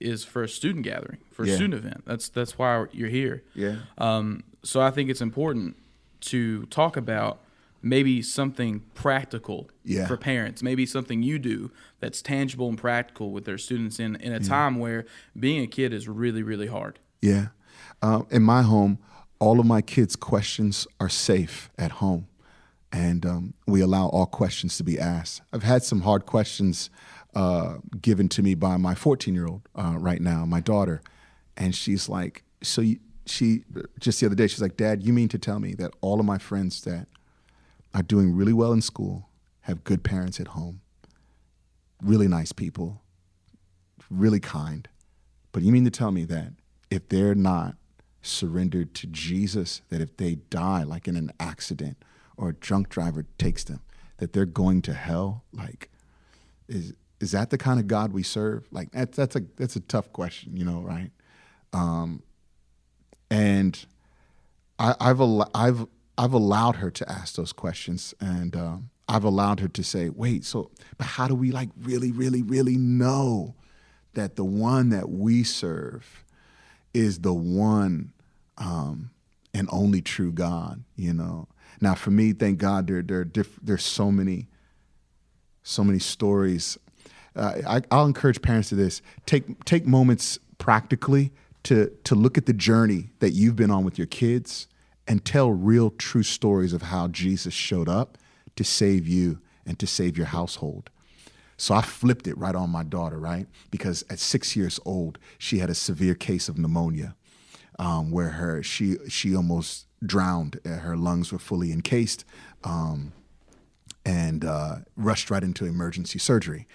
is for a student gathering, for a yeah. student event. That's that's why you're here.
Yeah.
Um, so I think it's important to talk about maybe something practical
yeah.
for parents, maybe something you do that's tangible and practical with their students in, in a yeah. time where being a kid is really, really hard.
Yeah. Um, in my home, all of my kids' questions are safe at home. And um, we allow all questions to be asked. I've had some hard questions uh, given to me by my 14 year old uh, right now, my daughter. And she's like, So you, she, just the other day, she's like, Dad, you mean to tell me that all of my friends that are doing really well in school, have good parents at home, really nice people, really kind. But you mean to tell me that if they're not surrendered to Jesus, that if they die like in an accident or a drunk driver takes them, that they're going to hell? Like, is is that the kind of God we serve? Like that's that's a that's a tough question, you know, right? Um, and I, I've I've I've allowed her to ask those questions and um, I've allowed her to say, wait, so, but how do we like really, really, really know that the one that we serve is the one um, and only true God, you know? Now, for me, thank God, there, there diff- there's so many, so many stories. Uh, I, I'll encourage parents to this: take take moments practically to to look at the journey that you've been on with your kids, and tell real, true stories of how Jesus showed up to save you and to save your household. So I flipped it right on my daughter, right? Because at six years old, she had a severe case of pneumonia, um, where her she she almost drowned. Her lungs were fully encased, um, and uh, rushed right into emergency surgery.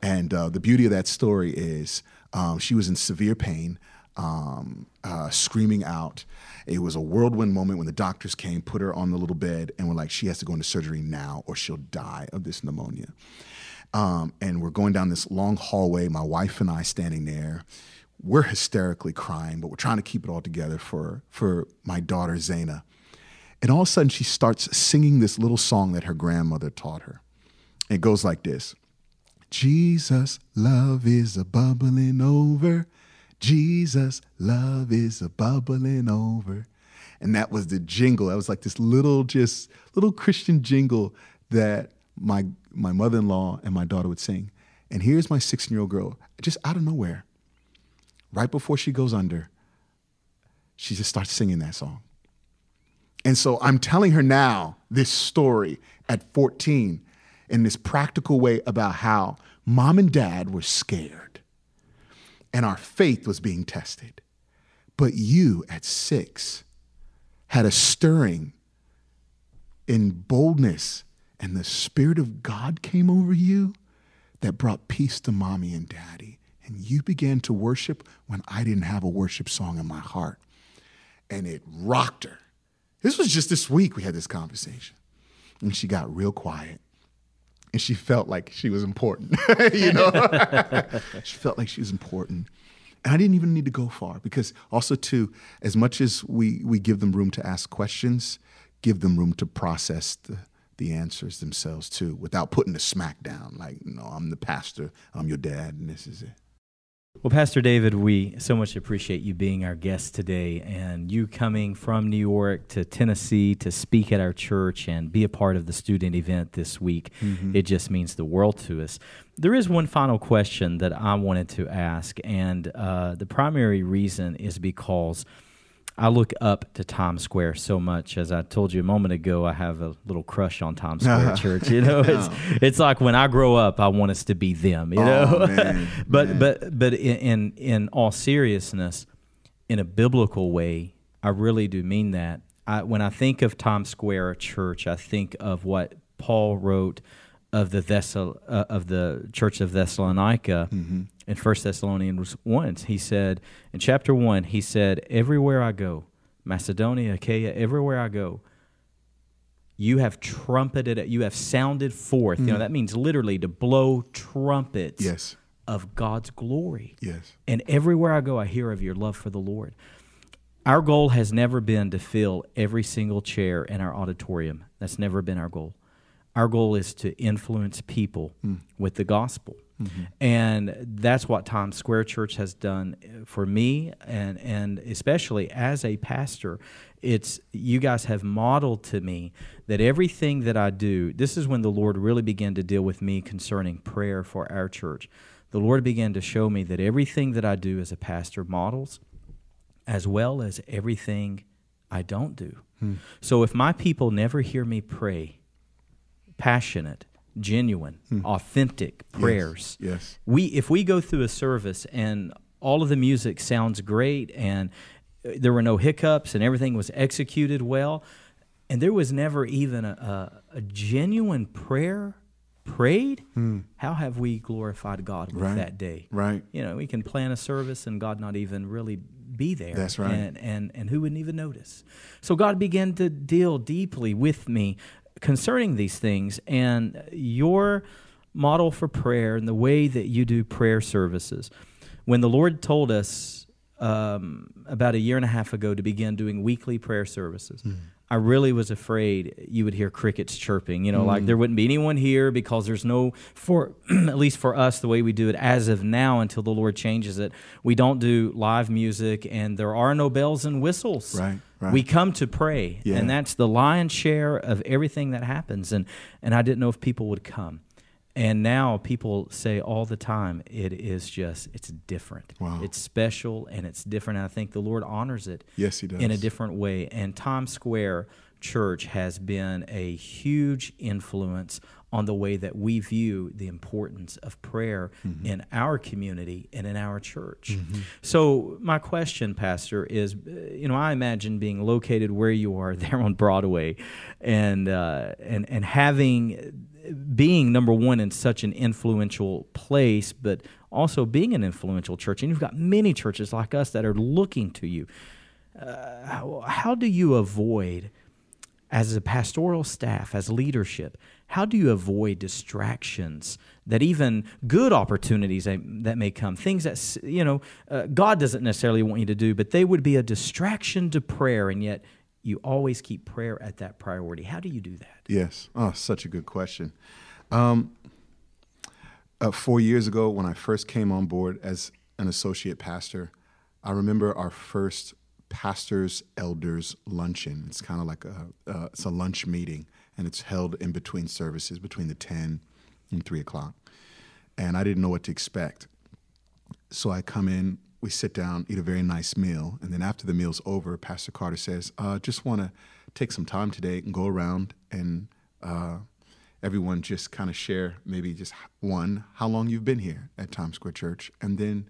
And uh, the beauty of that story is um, she was in severe pain um, uh, screaming out. It was a whirlwind moment when the doctors came, put her on the little bed, and were like, she has to go into surgery now or she'll die of this pneumonia. Um, and we're going down this long hallway, my wife and I standing there. We're hysterically crying, but we're trying to keep it all together for, for my daughter, Zaina. And all of a sudden, she starts singing this little song that her grandmother taught her. It goes like this Jesus, love is a bubbling over Jesus, love is a bubbling over. And that was the jingle. That was like this little, just little Christian jingle that my my mother-in-law and my daughter would sing. And here's my 16-year-old girl, just out of nowhere, right before she goes under, she just starts singing that song. And so I'm telling her now this story at 14 in this practical way about how mom and dad were scared and our faith was being tested. But you at six had a stirring in boldness, and the Spirit of God came over you that brought peace to mommy and daddy. And you began to worship when I didn't have a worship song in my heart. And it rocked her. This was just this week we had this conversation. And she got real quiet and she felt like she was important. you know, she felt like she was important. And I didn't even need to go far because also too, as much as we we give them room to ask questions, give them room to process the the answers themselves too, without putting the smack down. Like, no, I'm the pastor, I'm your dad, and this is it.
Well, Pastor David, we so much appreciate you being our guest today and you coming from New York to Tennessee to speak at our church and be a part of the student event this week. Mm-hmm. It just means the world to us. There is one final question that I wanted to ask, and uh, the primary reason is because I look up to Times Square so much. As I told you a moment ago, I have a little crush on Times Square Church. You know, it's oh. it's like when I grow up, I want us to be them. You oh, know, man, but man. but but in in all seriousness, in a biblical way, I really do mean that. I, when I think of Times Square Church, I think of what Paul wrote of the Thessal, uh, of the Church of Thessalonica mm-hmm in First Thessalonians 1, he said, in chapter 1, he said, Everywhere I go, Macedonia, Achaia, everywhere I go, you have trumpeted, you have sounded forth. Mm. You know, mm. that means literally to blow trumpets
yes.
of God's glory.
Yes.
And everywhere I go, I hear of your love for the Lord. Our goal has never been to fill every single chair in our auditorium. That's never been our goal. Our goal is to influence people mm. with the gospel. Mm-hmm. And that's what Times Square Church has done for me, and, and especially as a pastor. It's you guys have modeled to me that everything that I do, this is when the Lord really began to deal with me concerning prayer for our church. The Lord began to show me that everything that I do as a pastor models, as well as everything I don't do. Hmm. So if my people never hear me pray, passionate, genuine, hmm. authentic prayers.
Yes. yes.
We if we go through a service and all of the music sounds great and there were no hiccups and everything was executed well and there was never even a, a, a genuine prayer prayed hmm. how have we glorified god with
right.
that day
right
you know we can plan a service and god not even really be there
that's right
and and, and who wouldn't even notice so god began to deal deeply with me concerning these things and your model for prayer and the way that you do prayer services. When the Lord told us um, about a year and a half ago to begin doing weekly prayer services, mm. I really was afraid you would hear crickets chirping. You know, mm. like there wouldn't be anyone here because there's no, for at least for us, the way we do it as of now until the Lord changes it, we don't do live music and there are no bells and whistles.
Right. Right.
We come to pray, yeah. and that's the lion's share of everything that happens. And and I didn't know if people would come. And now people say all the time, it is just, it's different.
Wow.
It's special and it's different. And I think the Lord honors it
yes, he does.
in a different way. And Times Square Church has been a huge influence on the way that we view the importance of prayer mm-hmm. in our community and in our church. Mm-hmm. So, my question, Pastor, is you know, I imagine being located where you are there on Broadway and, uh, and, and having being number one in such an influential place, but also being an influential church. And you've got many churches like us that are looking to you. Uh, how, how do you avoid, as a pastoral staff, as leadership, how do you avoid distractions that even good opportunities that may come, things that, you know, uh, God doesn't necessarily want you to do, but they would be a distraction to prayer, and yet you always keep prayer at that priority. How do you do that?
Yes. Oh, such a good question. Um, uh, four years ago, when I first came on board as an associate pastor, I remember our first pastors elders luncheon. It's kind of like a uh, it's a lunch meeting, and it's held in between services, between the ten and three o'clock. And I didn't know what to expect, so I come in we sit down, eat a very nice meal, and then after the meal's over, Pastor Carter says, uh, "Just want to take some time today and go around and uh, everyone just kind of share maybe just one how long you've been here at Times Square Church, and then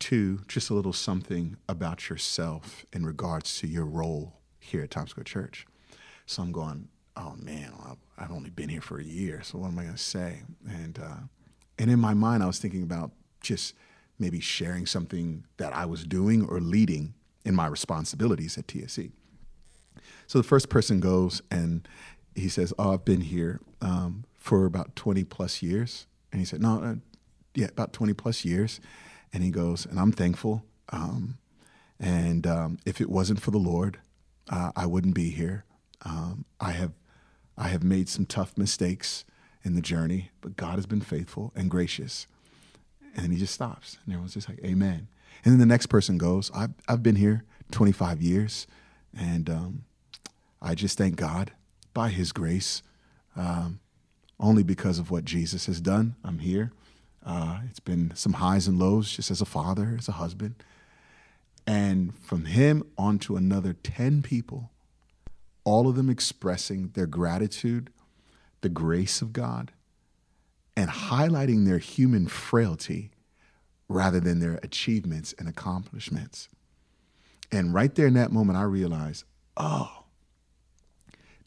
two just a little something about yourself in regards to your role here at Times Square Church." So I'm going, "Oh man, I've only been here for a year, so what am I going to say?" And uh, and in my mind, I was thinking about just maybe sharing something that I was doing or leading in my responsibilities at TSC. So the first person goes and he says, "Oh, I've been here um, for about 20 plus years." And he said, "No, uh, yeah, about 20 plus years." And he goes, "And I'm thankful. Um, and um, if it wasn't for the Lord, uh, I wouldn't be here. Um, I have, I have made some tough mistakes in the journey, but God has been faithful and gracious." And then he just stops. And everyone's just like, Amen. And then the next person goes, I've, I've been here 25 years, and um, I just thank God by his grace, um, only because of what Jesus has done. I'm here. Uh, it's been some highs and lows just as a father, as a husband. And from him on to another 10 people, all of them expressing their gratitude, the grace of God, and highlighting their human frailty rather than their achievements and accomplishments. And right there in that moment, I realized, oh,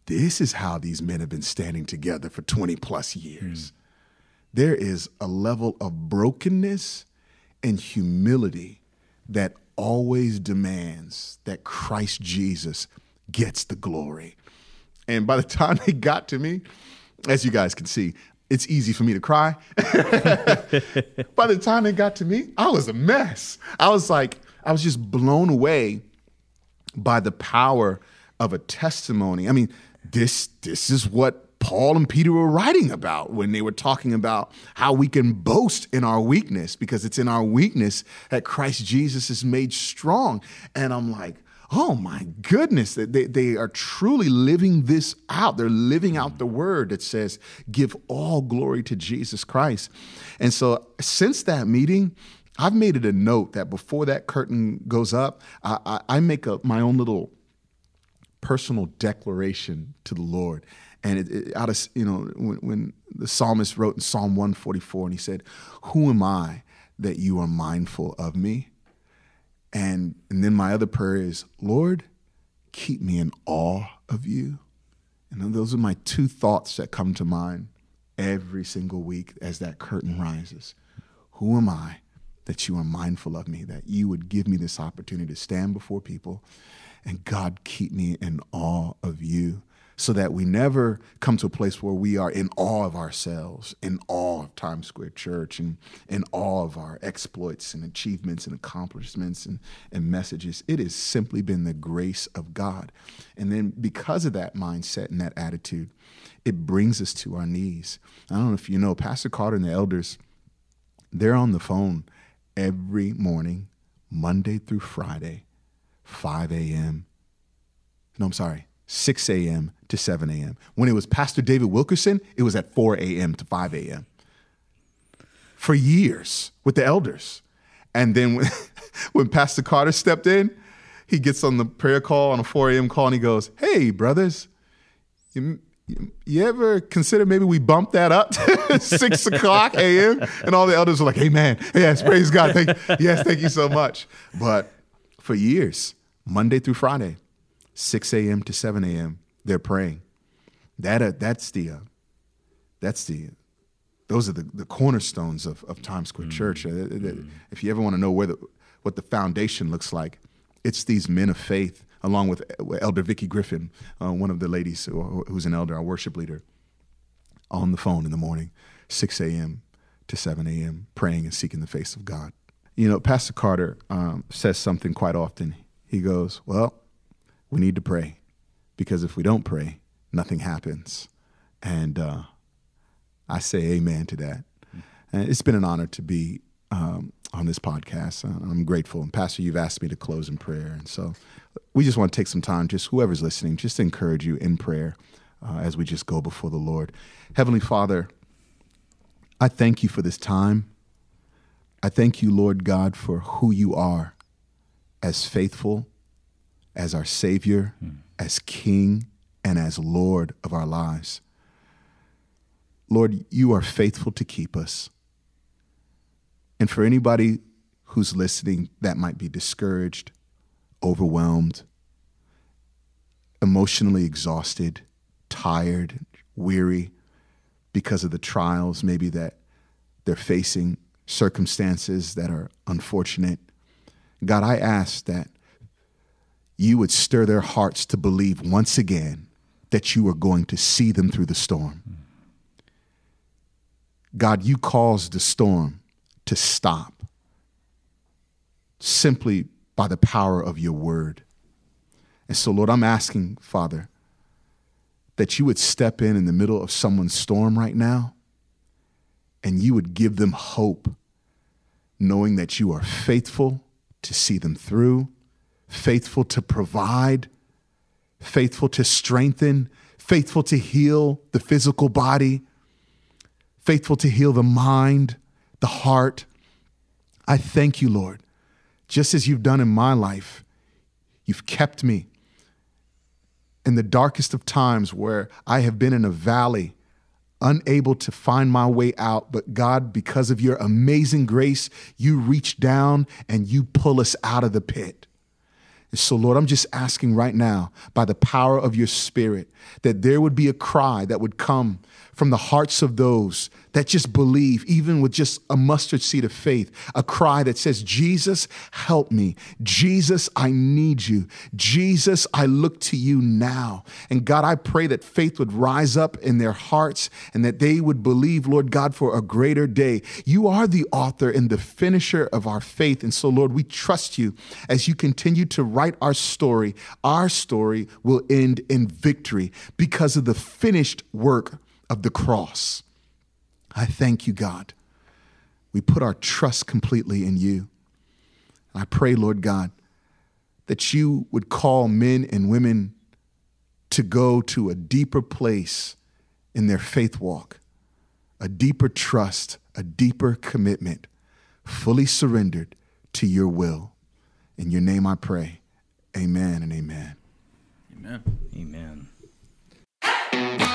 this is how these men have been standing together for 20 plus years. Mm. There is a level of brokenness and humility that always demands that Christ Jesus gets the glory. And by the time they got to me, as you guys can see, it's easy for me to cry. by the time they got to me, I was a mess. I was like, I was just blown away by the power of a testimony. I mean, this this is what Paul and Peter were writing about when they were talking about how we can boast in our weakness because it's in our weakness that Christ Jesus is made strong. And I'm like, oh my goodness, they, they are truly living this out. They're living out the word that says, give all glory to Jesus Christ. And so since that meeting, I've made it a note that before that curtain goes up, I, I, I make a, my own little personal declaration to the Lord. And it, it, out of you know when, when the psalmist wrote in Psalm 144, and he said, "Who am I that you are mindful of me?" And and then my other prayer is, Lord, keep me in awe of you. And those are my two thoughts that come to mind every single week as that curtain rises. Who am I that you are mindful of me, that you would give me this opportunity to stand before people and God, keep me in awe of you so that we never come to a place where we are in awe of ourselves, in awe of Times Square Church, and in awe of our exploits and achievements and accomplishments and, and messages. It has simply been the grace of God. And then because of that mindset and that attitude, it brings us to our knees. I don't know if you know, Pastor Carter and the elders, they're on the phone every morning, Monday through Friday 5 a.m. No, I'm sorry, 6 a.m. to 7 a.m. When it was Pastor David Wilkerson, it was at 4 a.m. to 5 a.m. For years with the elders. And then when, when Pastor Carter stepped in, he gets on the prayer call on a 4 a.m. call and he goes, Hey, brothers, you, you ever consider maybe we bump that up to 6 o'clock a.m.? And all the elders were like, Amen. Yes, praise God. Thank, yes, thank you so much. But for years, Monday through Friday, 6 a.m. to 7 a.m. They're praying. That uh, that's the uh, that's the those are the, the cornerstones of, of Times Square mm-hmm. Church. Uh, mm-hmm. If you ever want to know where the what the foundation looks like, it's these men of faith, along with Elder Vicky Griffin, uh, one of the ladies who, who's an elder, our worship leader, on the phone in the morning, 6 a.m. to 7 a.m., praying and seeking the face of God. You know, Pastor Carter um, says something quite often he goes, Well, we need to pray because if we don't pray, nothing happens. And uh, I say amen to that. And it's been an honor to be um, on this podcast. I'm grateful. And Pastor, you've asked me to close in prayer. And so we just want to take some time, just whoever's listening, just encourage you in prayer uh, as we just go before the Lord. Heavenly Father, I thank you for this time. I thank you, Lord God, for who you are as faithful as our Savior, mm. as King, and as Lord of our lives. Lord, you are faithful to keep us. And for anybody who's listening that might be discouraged, overwhelmed, emotionally exhausted, tired, weary because of the trials maybe that they're facing, circumstances that are unfortunate, God, I ask that you would stir their hearts to believe once again that you are going to see them through the storm. God, you caused the storm to stop simply by the power of your word. And so, Lord, I'm asking, Father, that you would step in in the middle of someone's storm right now and you would give them hope knowing that you are faithful to see them through, faithful to provide, faithful to strengthen, faithful to heal the physical body, faithful to heal the mind, the heart. I thank you, Lord, just as you've done in my life. You've kept me in the darkest of times where I have been in a valley, unable to find my way out. But God, because of your amazing grace, you reach down and you pull us out of the pit. And so, Lord, I'm just asking right now, by the power of your Spirit, that there would be a cry that would come from the hearts of those that just believe, even with just a mustard seed of faith, a cry that says, Jesus, help me. Jesus, I need you. Jesus, I look to you now. And God, I pray that faith would rise up in their hearts and that they would believe, Lord God, for a greater day. You are the author and the finisher of our faith. And so, Lord, we trust you as you continue to write our story. Our story will end in victory because of the finished work of the cross. I thank you, God. We put our trust completely in you. I pray, Lord God, that you would call men and women to go to a deeper place in their faith walk, a deeper trust, a deeper commitment, fully surrendered to your will. In your name I pray. Amen and amen.
Amen.
Amen.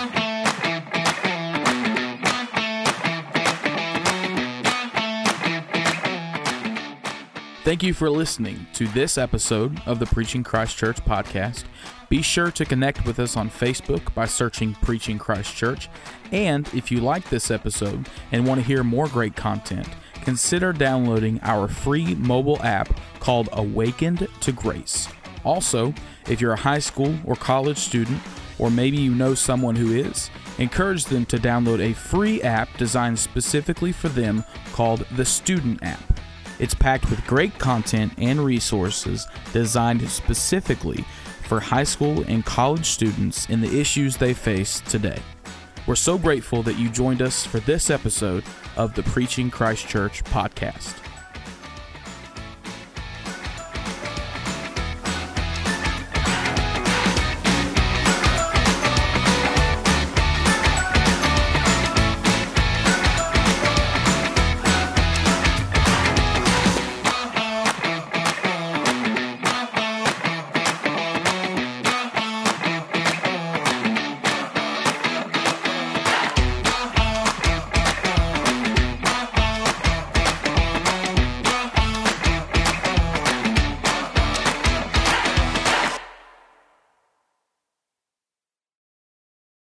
Thank you for listening to this episode of the Preaching Christ Church podcast. Be sure to connect with us on Facebook by searching Preaching Christ Church. And if you like this episode and want to hear more great content, consider downloading our free mobile app called Awakened to Grace. Also, if you're a high school or college student, or maybe you know someone who is, encourage them to download a free app designed specifically for them called the Student app. It's packed with great content and resources designed specifically for high school and college students in the issues they face today. We're so grateful that you joined us for this episode of the Preaching Christ Church podcast.